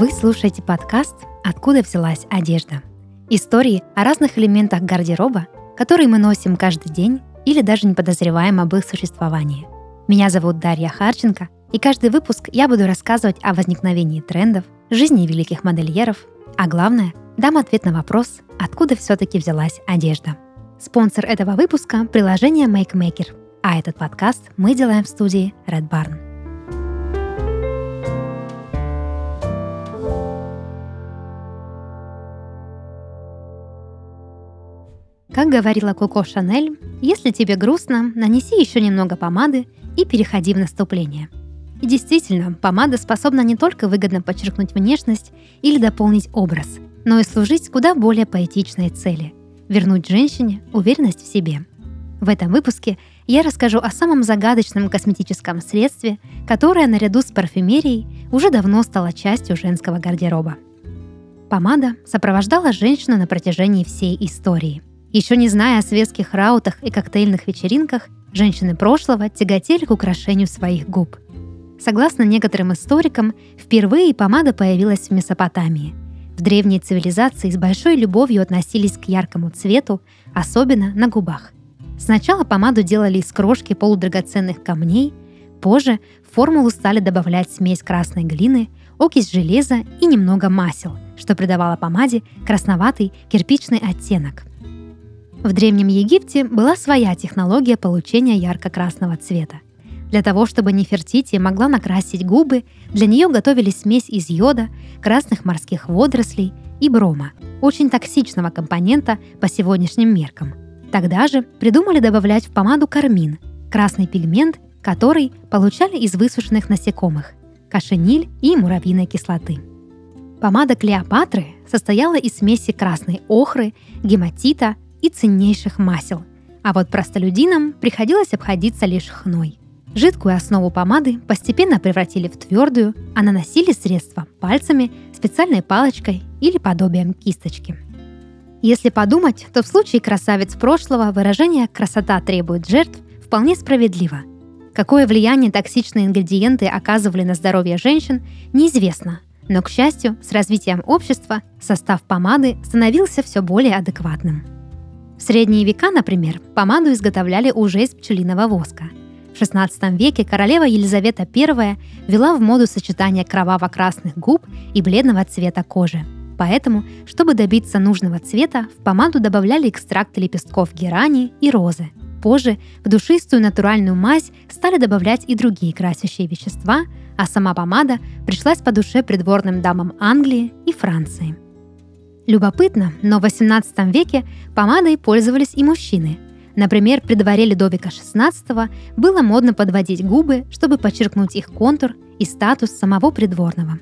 Вы слушаете подкаст «Откуда взялась одежда?» Истории о разных элементах гардероба, которые мы носим каждый день или даже не подозреваем об их существовании. Меня зовут Дарья Харченко, и каждый выпуск я буду рассказывать о возникновении трендов, жизни великих модельеров, а главное, дам ответ на вопрос, откуда все-таки взялась одежда. Спонсор этого выпуска – приложение MakeMaker, а этот подкаст мы делаем в студии Red Barn. Как говорила Коко Шанель, если тебе грустно, нанеси еще немного помады и переходи в наступление. И действительно, помада способна не только выгодно подчеркнуть внешность или дополнить образ, но и служить куда более поэтичной цели – вернуть женщине уверенность в себе. В этом выпуске я расскажу о самом загадочном косметическом средстве, которое наряду с парфюмерией уже давно стало частью женского гардероба. Помада сопровождала женщину на протяжении всей истории – еще не зная о светских раутах и коктейльных вечеринках, женщины прошлого тяготели к украшению своих губ. Согласно некоторым историкам, впервые помада появилась в Месопотамии. В древней цивилизации с большой любовью относились к яркому цвету, особенно на губах. Сначала помаду делали из крошки полудрагоценных камней, позже в формулу стали добавлять смесь красной глины, окись железа и немного масел, что придавало помаде красноватый кирпичный оттенок. В Древнем Египте была своя технология получения ярко-красного цвета. Для того, чтобы Нефертити могла накрасить губы, для нее готовили смесь из йода, красных морских водорослей и брома, очень токсичного компонента по сегодняшним меркам. Тогда же придумали добавлять в помаду кармин, красный пигмент, который получали из высушенных насекомых, кашениль и муравьиной кислоты. Помада Клеопатры состояла из смеси красной охры, гематита, и ценнейших масел. А вот простолюдинам приходилось обходиться лишь хной. Жидкую основу помады постепенно превратили в твердую, а наносили средства пальцами, специальной палочкой или подобием кисточки. Если подумать, то в случае красавиц прошлого выражение «красота требует жертв» вполне справедливо. Какое влияние токсичные ингредиенты оказывали на здоровье женщин, неизвестно. Но, к счастью, с развитием общества состав помады становился все более адекватным. В средние века, например, помаду изготовляли уже из пчелиного воска. В XVI веке королева Елизавета I вела в моду сочетание кроваво-красных губ и бледного цвета кожи. Поэтому, чтобы добиться нужного цвета, в помаду добавляли экстракты лепестков герани и розы. Позже в душистую натуральную мазь стали добавлять и другие красящие вещества, а сама помада пришлась по душе придворным дамам Англии и Франции – Любопытно, но в XVIII веке помадой пользовались и мужчины. Например, при дворе Ледовика XVI было модно подводить губы, чтобы подчеркнуть их контур и статус самого придворного.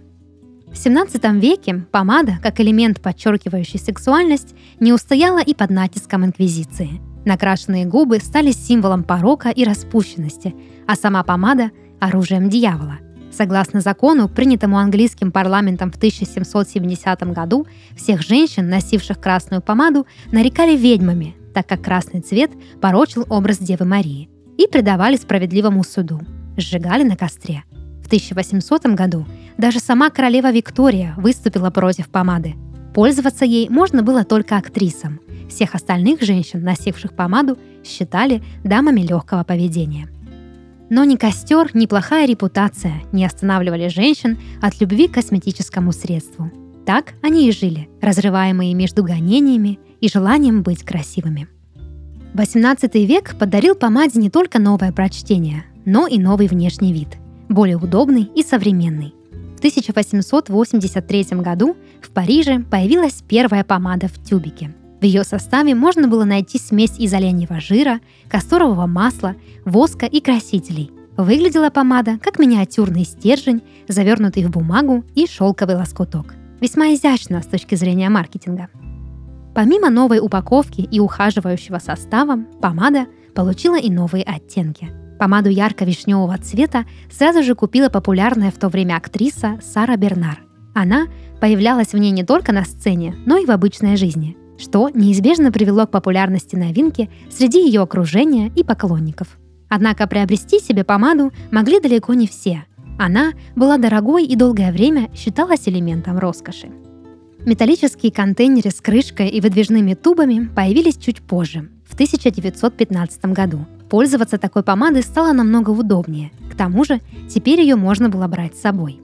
В XVII веке помада, как элемент, подчеркивающий сексуальность, не устояла и под натиском инквизиции. Накрашенные губы стали символом порока и распущенности, а сама помада – оружием дьявола – Согласно закону, принятому английским парламентом в 1770 году, всех женщин, носивших красную помаду, нарекали ведьмами, так как красный цвет порочил образ Девы Марии, и предавали справедливому суду, сжигали на костре. В 1800 году даже сама королева Виктория выступила против помады. Пользоваться ей можно было только актрисам. Всех остальных женщин, носивших помаду, считали дамами легкого поведения – но ни костер, ни плохая репутация не останавливали женщин от любви к косметическому средству. Так они и жили, разрываемые между гонениями и желанием быть красивыми. 18 век подарил помаде не только новое прочтение, но и новый внешний вид, более удобный и современный. В 1883 году в Париже появилась первая помада в тюбике – в ее составе можно было найти смесь из оленьего жира, касторового масла, воска и красителей. Выглядела помада как миниатюрный стержень, завернутый в бумагу и шелковый лоскуток. Весьма изящно с точки зрения маркетинга. Помимо новой упаковки и ухаживающего состава, помада получила и новые оттенки. Помаду ярко-вишневого цвета сразу же купила популярная в то время актриса Сара Бернар. Она появлялась в ней не только на сцене, но и в обычной жизни – что неизбежно привело к популярности новинки среди ее окружения и поклонников. Однако приобрести себе помаду могли далеко не все. Она была дорогой и долгое время считалась элементом роскоши. Металлические контейнеры с крышкой и выдвижными тубами появились чуть позже, в 1915 году. Пользоваться такой помадой стало намного удобнее. К тому же, теперь ее можно было брать с собой.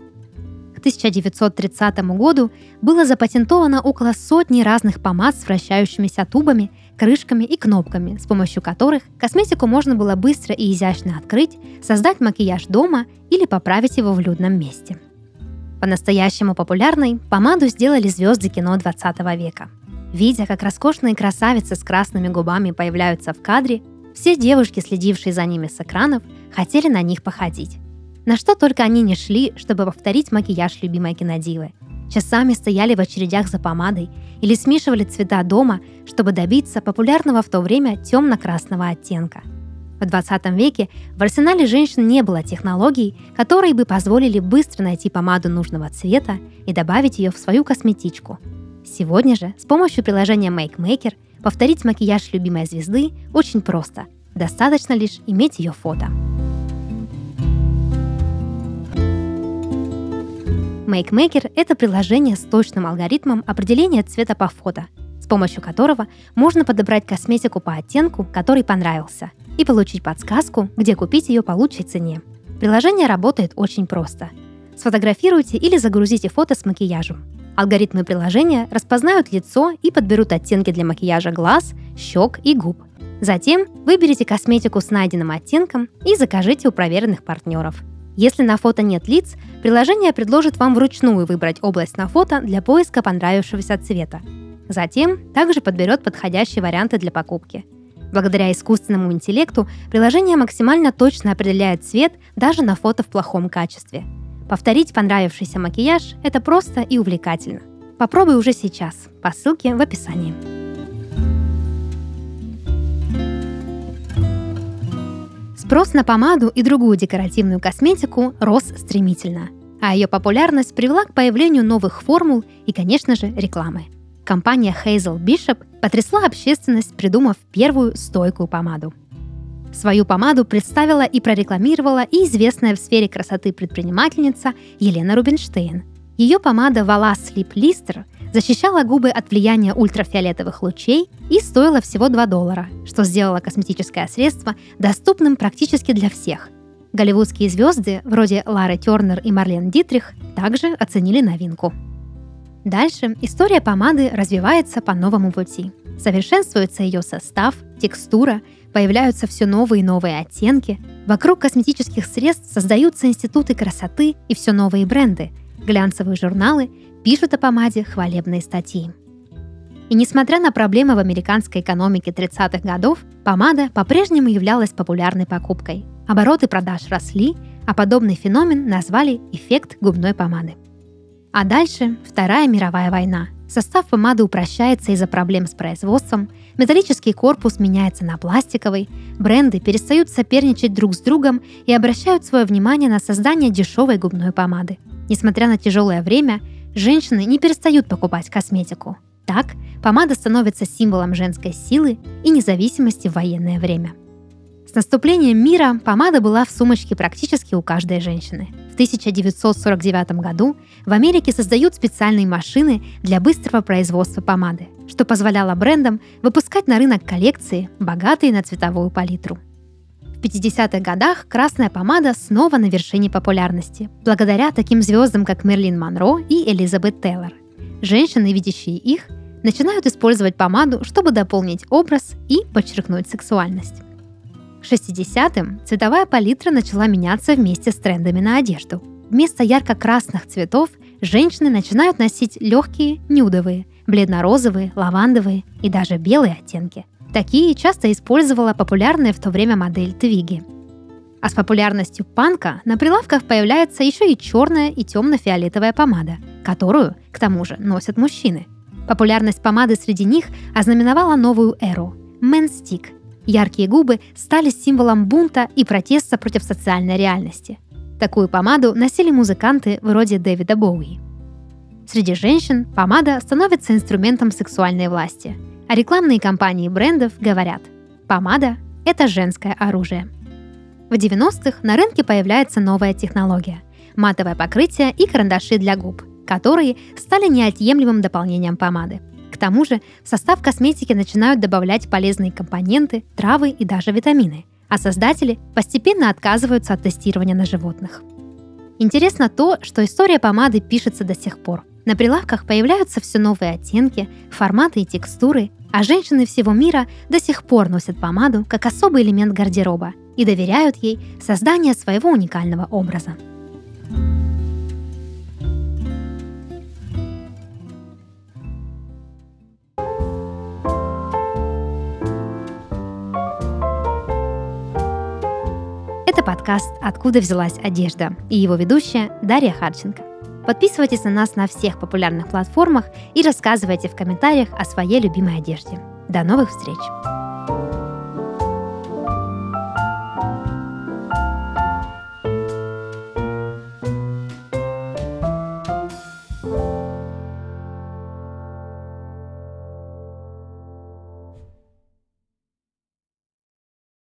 К 1930 году было запатентовано около сотни разных помад с вращающимися тубами, крышками и кнопками, с помощью которых косметику можно было быстро и изящно открыть, создать макияж дома или поправить его в людном месте – по-настоящему популярной помаду сделали звезды кино 20 века. Видя, как роскошные красавицы с красными губами появляются в кадре, все девушки, следившие за ними с экранов, хотели на них походить. На что только они не шли, чтобы повторить макияж любимой кинодивы. Часами стояли в очередях за помадой или смешивали цвета дома, чтобы добиться популярного в то время темно-красного оттенка – в 20 веке в арсенале женщин не было технологий, которые бы позволили быстро найти помаду нужного цвета и добавить ее в свою косметичку. Сегодня же с помощью приложения Make Maker повторить макияж любимой звезды очень просто. Достаточно лишь иметь ее фото. MakeMaker – это приложение с точным алгоритмом определения цвета по фото, с помощью которого можно подобрать косметику по оттенку, который понравился – и получить подсказку, где купить ее по лучшей цене. Приложение работает очень просто. Сфотографируйте или загрузите фото с макияжем. Алгоритмы приложения распознают лицо и подберут оттенки для макияжа глаз, щек и губ. Затем выберите косметику с найденным оттенком и закажите у проверенных партнеров. Если на фото нет лиц, приложение предложит вам вручную выбрать область на фото для поиска понравившегося цвета. Затем также подберет подходящие варианты для покупки – Благодаря искусственному интеллекту приложение максимально точно определяет цвет даже на фото в плохом качестве. Повторить понравившийся макияж – это просто и увлекательно. Попробуй уже сейчас по ссылке в описании. Спрос на помаду и другую декоративную косметику рос стремительно, а ее популярность привела к появлению новых формул и, конечно же, рекламы. Компания Hazel Bishop потрясла общественность, придумав первую стойкую помаду. Свою помаду представила и прорекламировала и известная в сфере красоты предпринимательница Елена Рубинштейн. Ее помада Вала Sleep Lister защищала губы от влияния ультрафиолетовых лучей и стоила всего 2 доллара, что сделало косметическое средство доступным практически для всех. Голливудские звезды, вроде Лары Тернер и Марлен Дитрих, также оценили новинку. Дальше история помады развивается по новому пути. Совершенствуется ее состав, текстура, появляются все новые и новые оттенки. Вокруг косметических средств создаются институты красоты и все новые бренды. Глянцевые журналы пишут о помаде хвалебные статьи. И несмотря на проблемы в американской экономике 30-х годов, помада по-прежнему являлась популярной покупкой. Обороты продаж росли, а подобный феномен назвали эффект губной помады. А дальше Вторая мировая война. Состав помады упрощается из-за проблем с производством, металлический корпус меняется на пластиковый, бренды перестают соперничать друг с другом и обращают свое внимание на создание дешевой губной помады. Несмотря на тяжелое время, женщины не перестают покупать косметику. Так, помада становится символом женской силы и независимости в военное время – с наступлением мира помада была в сумочке практически у каждой женщины. В 1949 году в Америке создают специальные машины для быстрого производства помады, что позволяло брендам выпускать на рынок коллекции, богатые на цветовую палитру. В 50-х годах красная помада снова на вершине популярности, благодаря таким звездам, как Мерлин Монро и Элизабет Тейлор. Женщины, видящие их, начинают использовать помаду, чтобы дополнить образ и подчеркнуть сексуальность. К 60-м цветовая палитра начала меняться вместе с трендами на одежду. Вместо ярко-красных цветов женщины начинают носить легкие, нюдовые, бледно-розовые, лавандовые и даже белые оттенки. Такие часто использовала популярная в то время модель Твиги. А с популярностью панка на прилавках появляется еще и черная и темно-фиолетовая помада, которую, к тому же, носят мужчины. Популярность помады среди них ознаменовала новую эру – Мэнстик Яркие губы стали символом бунта и протеста против социальной реальности. Такую помаду носили музыканты вроде Дэвида Боуи. Среди женщин помада становится инструментом сексуальной власти, а рекламные кампании брендов говорят «помада – это женское оружие». В 90-х на рынке появляется новая технология матовое покрытие и карандаши для губ, которые стали неотъемлемым дополнением помады. К тому же в состав косметики начинают добавлять полезные компоненты, травы и даже витамины, а создатели постепенно отказываются от тестирования на животных. Интересно то, что история помады пишется до сих пор. На прилавках появляются все новые оттенки, форматы и текстуры, а женщины всего мира до сих пор носят помаду как особый элемент гардероба и доверяют ей создание своего уникального образа. Это подкаст «Откуда взялась одежда» и его ведущая Дарья Харченко. Подписывайтесь на нас на всех популярных платформах и рассказывайте в комментариях о своей любимой одежде. До новых встреч!